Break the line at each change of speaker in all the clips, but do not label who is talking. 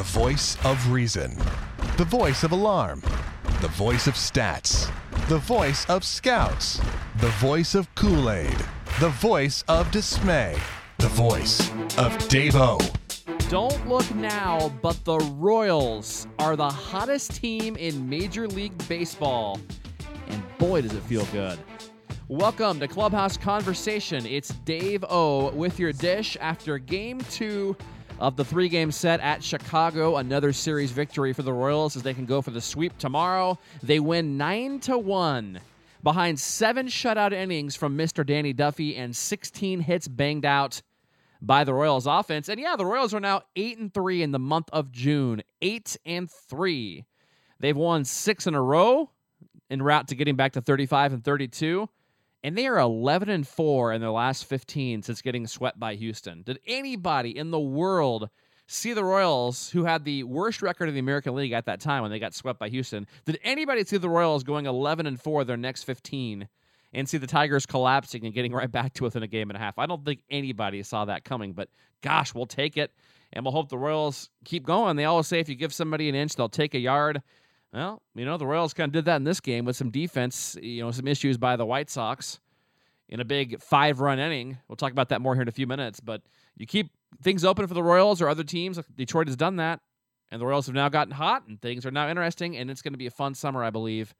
The voice of reason. The voice of alarm. The voice of stats. The voice of scouts. The voice of Kool Aid. The voice of dismay. The voice of Davo.
Don't look now, but the Royals are the hottest team in Major League Baseball. And boy, does it feel good. Welcome to Clubhouse Conversation. It's Dave O with your dish after game two of the three game set at Chicago. Another series victory for the Royals as they can go for the sweep tomorrow. They win 9 to 1 behind seven shutout innings from Mr. Danny Duffy and 16 hits banged out by the Royals offense. And yeah, the Royals are now 8 and 3 in the month of June. 8 and 3. They've won 6 in a row en route to getting back to 35 and 32 and they are 11 and 4 in their last 15 since getting swept by Houston. Did anybody in the world see the Royals, who had the worst record in the American League at that time when they got swept by Houston? Did anybody see the Royals going 11 and 4 their next 15 and see the Tigers collapsing and getting right back to within a game and a half? I don't think anybody saw that coming, but gosh, we'll take it. And we'll hope the Royals keep going. They always say if you give somebody an inch, they'll take a yard. Well, you know, the Royals kind of did that in this game with some defense, you know, some issues by the White Sox in a big five run inning. We'll talk about that more here in a few minutes, but you keep things open for the Royals or other teams. Detroit has done that, and the Royals have now gotten hot, and things are now interesting, and it's going to be a fun summer, I believe,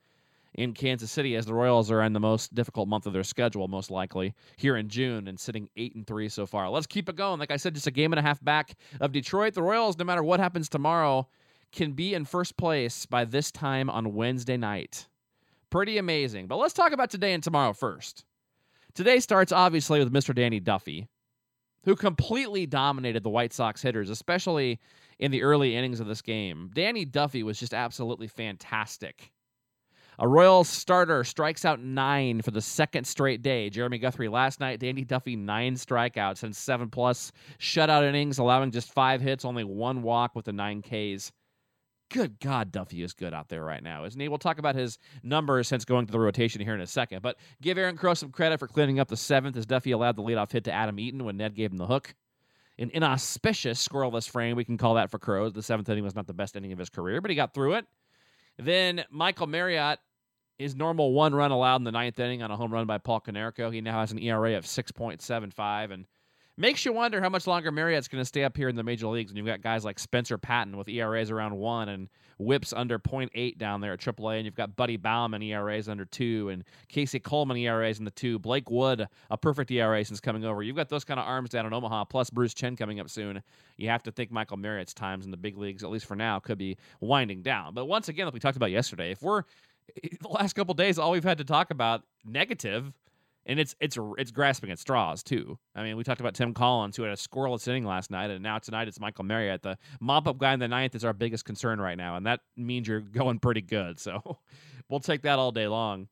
in Kansas City as the Royals are in the most difficult month of their schedule, most likely here in June, and sitting eight and three so far. Let's keep it going. Like I said, just a game and a half back of Detroit. The Royals, no matter what happens tomorrow, can be in first place by this time on Wednesday night. Pretty amazing. But let's talk about today and tomorrow first. Today starts obviously with Mr. Danny Duffy, who completely dominated the White Sox hitters, especially in the early innings of this game. Danny Duffy was just absolutely fantastic. A Royals starter strikes out nine for the second straight day. Jeremy Guthrie last night, Danny Duffy nine strikeouts and seven plus shutout innings, allowing just five hits, only one walk with the nine Ks good God, Duffy is good out there right now, isn't he? We'll talk about his numbers since going to the rotation here in a second. But give Aaron Crow some credit for cleaning up the seventh as Duffy allowed the leadoff hit to Adam Eaton when Ned gave him the hook. An inauspicious scoreless frame, we can call that for Crow. The seventh inning was not the best inning of his career, but he got through it. Then Michael Mariot, his normal one run allowed in the ninth inning on a home run by Paul Konerko. He now has an ERA of 6.75 and Makes you wonder how much longer Mariot's going to stay up here in the major leagues. And you've got guys like Spencer Patton with ERAs around one and whips under 0.8 down there at AAA. And you've got Buddy Baumann ERAs under two and Casey Coleman ERAs in the two. Blake Wood, a perfect ERA since coming over. You've got those kind of arms down in Omaha, plus Bruce Chen coming up soon. You have to think Michael Mariot's times in the big leagues, at least for now, could be winding down. But once again, like we talked about yesterday, if we're eh, eh, the last couple days, all we've had to talk about negative and it's it's it's grasping at straws too. I mean, we talked about Tim Collins, who had a scoreless inning last night, and now tonight it's Michael Mariot. The mop up guy in the ninth is our biggest concern right now, and that means you're going pretty good. So we'll take that all day long.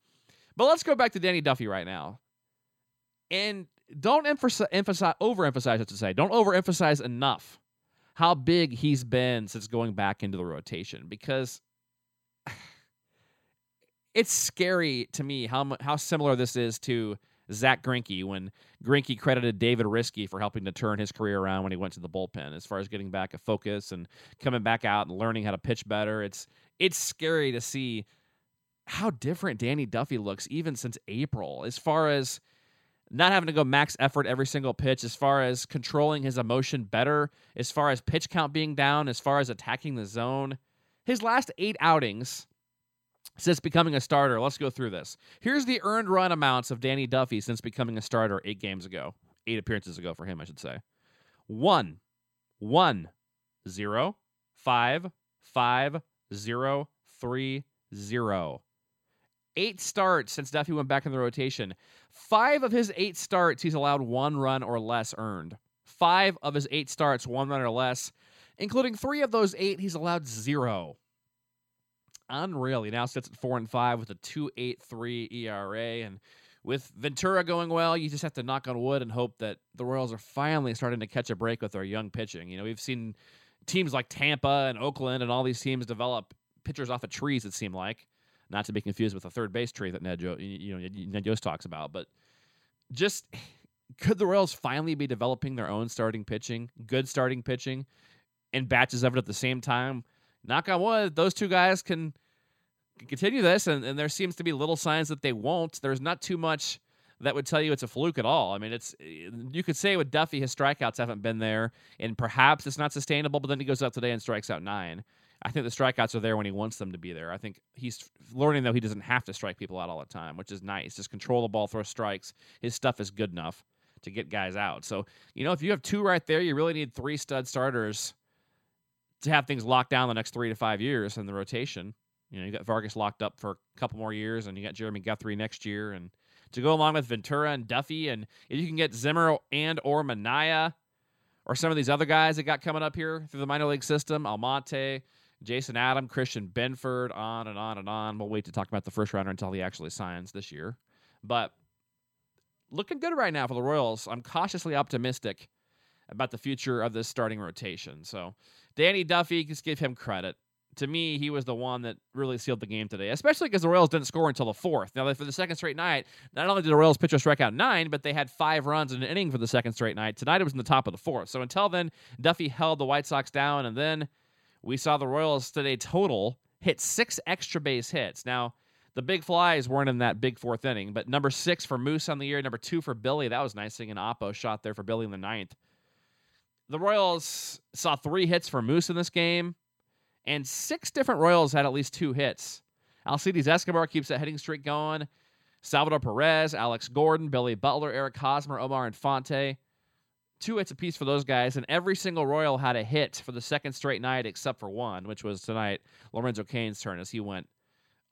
But let's go back to Danny Duffy right now, and don't emphasize, emphasize overemphasize. to say, don't overemphasize enough how big he's been since going back into the rotation because it's scary to me how how similar this is to Zack Greinke when Greinke credited David Riske for helping to turn his career around when he went to the bullpen as far as getting back a focus and coming back out and learning how to pitch better. It's it's scary to see how different Danny Duffy looks even since April as far as not having to go max effort every single pitch, as far as controlling his emotion better, as far as pitch count being down, as far as attacking the zone. His last eight outings since becoming a starter. Let's go through this. Here's the earned run amounts of Danny Duffy since becoming a starter eight games ago, eight appearances ago for him, I should say. One, one, zero, five, five, zero, three, zero. Eight starts since Duffy went back in the rotation. Five of his eight starts, he's allowed one run or less earned. Five of his eight starts, one run or less, including three of those eight, he's allowed zero unreal. He now sits at four and five with a two eight three ERA, and with Ventura going well, you just have to knock on wood and hope that the Royals are finally starting to catch a break with their young pitching. You know, we've seen teams like Tampa and Oakland and all these teams develop pitchers off of trees. It seemed like, not to be confused with the third base tree that Ned jo- you know Ned Yost talks about, but just could the Royals finally be developing their own starting pitching, good starting pitching? and batches of it at the same time. Knock on wood, those two guys can, continue this, and, and there seems to be little signs that they won't. There's not too much that would tell you it's a fluke at all. I mean, it's eh, you could say with Duffy, his strikeouts haven't been there, and perhaps it's not sustainable. But then he goes out today and strikes out nine. I think the strikeouts are there when he wants them to be there. I think he's learning though he doesn't have to strike people out all the time, which is nice. Just control the ball, throw strikes. His stuff is good enough to get guys out. So you know, if you have two right there, you really need three stud starters to have things locked down the next three to five years in the rotation. You know, you got Vargas locked up for a couple more years, and you got Jeremy Guthrie next year, and to go along with Ventura and Duffy, and if you can get Zimmer and or Manaea, or some of these other guys that got coming up here through the minor league system, Almonte, Jason Adam, Christian Binford, on and on and on. We'll wait to talk about the first rounder until he actually signs this year. But looking good right now for the Royals. I'm cautiously optimistic about the future of this starting rotation. So Danny Duffy, just give him credit. To me, he was the one that really sealed the game today, especially because the Royals didn't score until the fourth. Now, for the second straight night, not only did the Royals pitcher strike out nine, but they had five runs in an inning for the second straight night. Tonight, it was in the top of the fourth. So until then, Duffy held the White Sox down, and then we saw the Royals today total hit six extra base hits. Now, the big flies weren't in that big fourth inning, but number six for Moose on the year, number two for Billy. That was nice seeing an Oppo shot there for Billy in the ninth the Royals saw three hits for Moose in this game, and six different Royals had at least two hits. Alcides Escobar keeps that hitting streak going. Salvador Perez, Alex Gordon, Billy Butler, Eric Hosmer, Omar Infante. Two hits apiece for those guys, and every single Royal had a hit for the second straight night except for one, which was tonight, Lorenzo Cain's turn as he went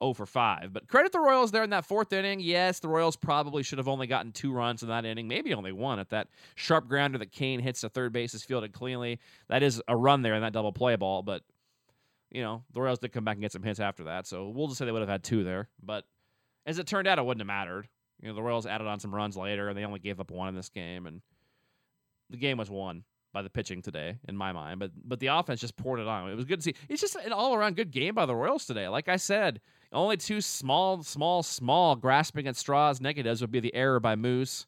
0 for 5. But credit the Royals there in that fourth inning. Yes, the Royals probably should have only gotten two runs in that inning, maybe only one at that sharp grounder that Cain hits the third base is fielded cleanly. That is a run there in that double play ball, but you know, the Royals did come back and get some hits after that. So we'll just say they would have had two there. But as it turned out, it wouldn't have mattered. You know, the Royals added on some runs later and they only gave up one in this game and the game was won by the pitching today, in my mind. But but the offense just poured it on. It was good to see. It's just an all around good game by the Royals today. Like I said, only two small, small, small grasping at straws negatives would be the error by Moose.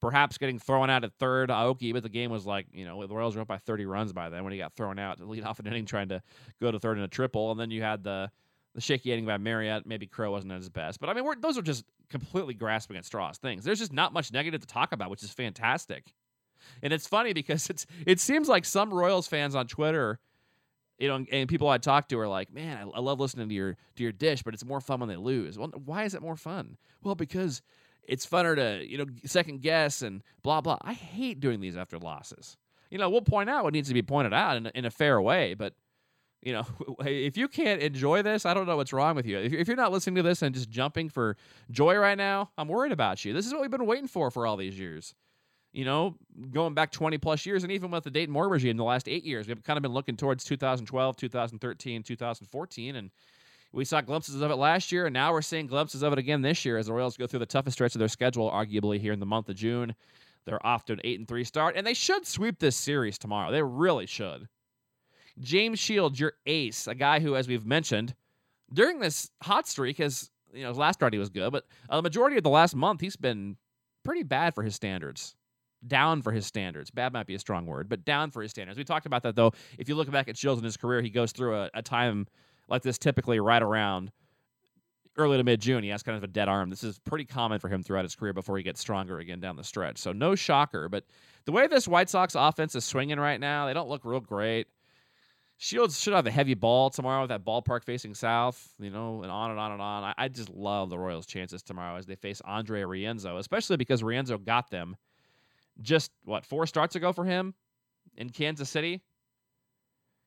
Perhaps getting thrown out at third, Aoki, but the game was like, you know, the Royals were up by 30 runs by then when he got thrown out to lead off an inning trying to go to third in a triple. And then you had the the shaky inning by Mariot. Maybe Crow wasn't at his best. But I mean, those are just completely grasping at straws things. There's just not much negative to talk about, which is fantastic. And it's funny because it's it seems like some Royals fans on Twitter you know, and people I talk to are like, "Man, I, I, love listening to your to your dish, but it's more fun when they lose." Well, why is it more fun? Well, because it's funner to you know second guess and blah blah. I hate doing these after losses. You know, we'll point out what needs to be pointed out in, in a fair way, but you know, if you can't enjoy this, I don't know what's wrong with you. If you're not listening to this and just jumping for joy right now, I'm worried about you. This is what we've been waiting for for all these years you know, going back 20 plus years, and even with the Dayton Moore regime the last eight years, we've kind of been looking towards 2012, 2013, 2014, and we saw glimpses of it last year, and now we're seeing glimpses of it again this year as the Royals go through the toughest stretch of their schedule, arguably here in the month of June. They're off to an eight and three start, and they should sweep this series tomorrow. They really should. James Shields, your ace, a guy who, as we've mentioned, during this hot streak, has you know his last start he was good, but uh, a majority of the last month he's been pretty bad for his standards down for his standards. Bad might be a strong word, but down for his standards. We talked about that though. If you look back at Shields in his career, he goes through a, a time like this typically right around early to mid June. He has kind of a dead arm. This is pretty common for him throughout his career before he gets stronger again down the stretch. So no shocker. But the way this White Sox offense is swinging right now, they don't look real great. Shields should have a heavy ball tomorrow with that ballpark facing south, you know, and on and on and on. I, I just love the Royals' chances tomorrow as they face Andre Rienzo, especially because Rienzo got them just what four starts ago for him in Kansas City.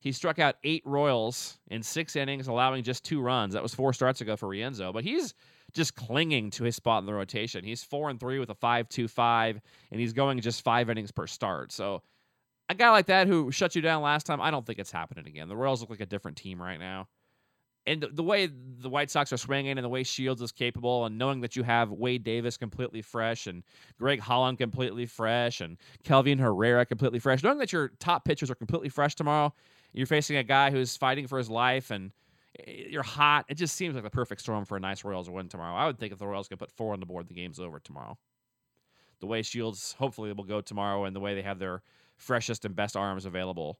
He struck out eight Royals in six innings, allowing just two runs. That was four starts ago for Rienzo, but he's just clinging to his spot in the rotation. He's four and three with a five-two-five, and he's going just five innings per start. So a guy like that who shut you down last time, I don't think it's happening again. The Royals look like a different team right now and the way the White Sox are swinging and the way Shields is capable, and knowing that you have Wade Davis completely fresh and Greg Holland completely fresh and Kelvin Herrera completely fresh, knowing that your top pitchers are completely fresh tomorrow, you're facing a guy who's fighting for his life and eh, you're hot. It just seems like the perfect storm for a nice Royals win tomorrow. I would think if the Royals can put four on the board, the game's over tomorrow. The way Shields hopefully will go tomorrow and the way they have their freshest and best arms available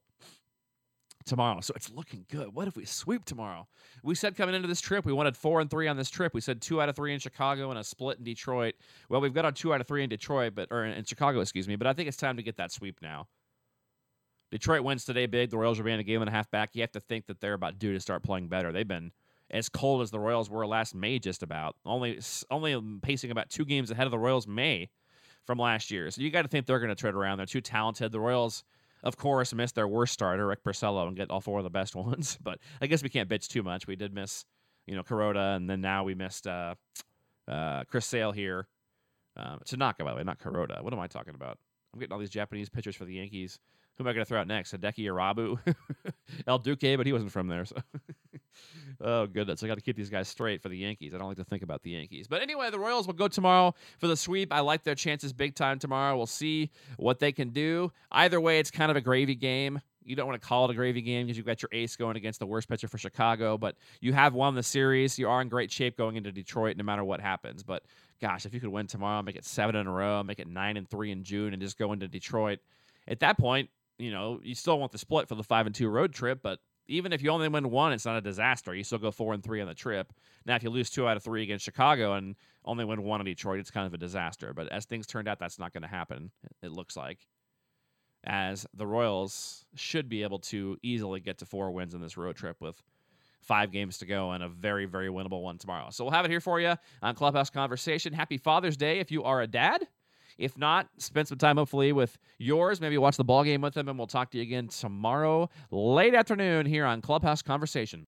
tomorrow. So it's looking good. What if we sweep tomorrow? We said coming into this trip, we wanted four and three on this trip. We said two out of three in Chicago and a split in Detroit. Well, we've got our two out of three in Detroit, but or in Chicago, excuse me. But I think it's time to get that sweep now. Detroit wins today big. The Royals are being a game and a half back. You have to think that they're about due to start playing better. They've been as cold as the Royals were last May, just about. Only only pacing about two games ahead of the Royals May from last year. So you got to think they're going to tread around. They're too talented. The Royals, of course, missed their worst starter, Rick Porcello, and get all four of the best ones. But I guess we can't bitch too much. We did miss, you know, Kuroda, and then now we missed uh, uh, Chris Sale here. Um, Tanaka, by the way, not Kuroda. What am I talking about? I'm getting all these Japanese pitchers for the Yankees. Who am I going to throw out next? Hideki Irabu, El Duque, but he wasn't from there. So, oh goodness, I got to keep these guys straight for the Yankees. I don't like to think about the Yankees, but anyway, the Royals will go tomorrow for the sweep. I like their chances big time tomorrow. We'll see what they can do. Either way, it's kind of a gravy game. You don't want to call it a gravy game because you've got your ace going against the worst pitcher for Chicago, but you have won the series. You are in great shape going into Detroit, no matter what happens. But gosh, if you could win tomorrow, make it seven in a row, make it nine and three in June, and just go into Detroit. At that point, you know, you still want the split for the five and two road trip, but even if you only win one, it's not a disaster. You still go four and three on the trip. Now, if you lose two out of three against Chicago and only win one in Detroit, it's kind of a disaster. But as things turned out, that's not going to happen. It looks like, as the Royals should be able to easily get to four wins in this road trip with five games to go and a very, very winnable one tomorrow. So we'll have it here for you on Clubhouse Conversation. Happy Father's Day if you are a dad. If not, spend some time hopefully with yours. Maybe watch the ball game with them, and we'll talk to you again tomorrow, late afternoon, here on Clubhouse Conversation.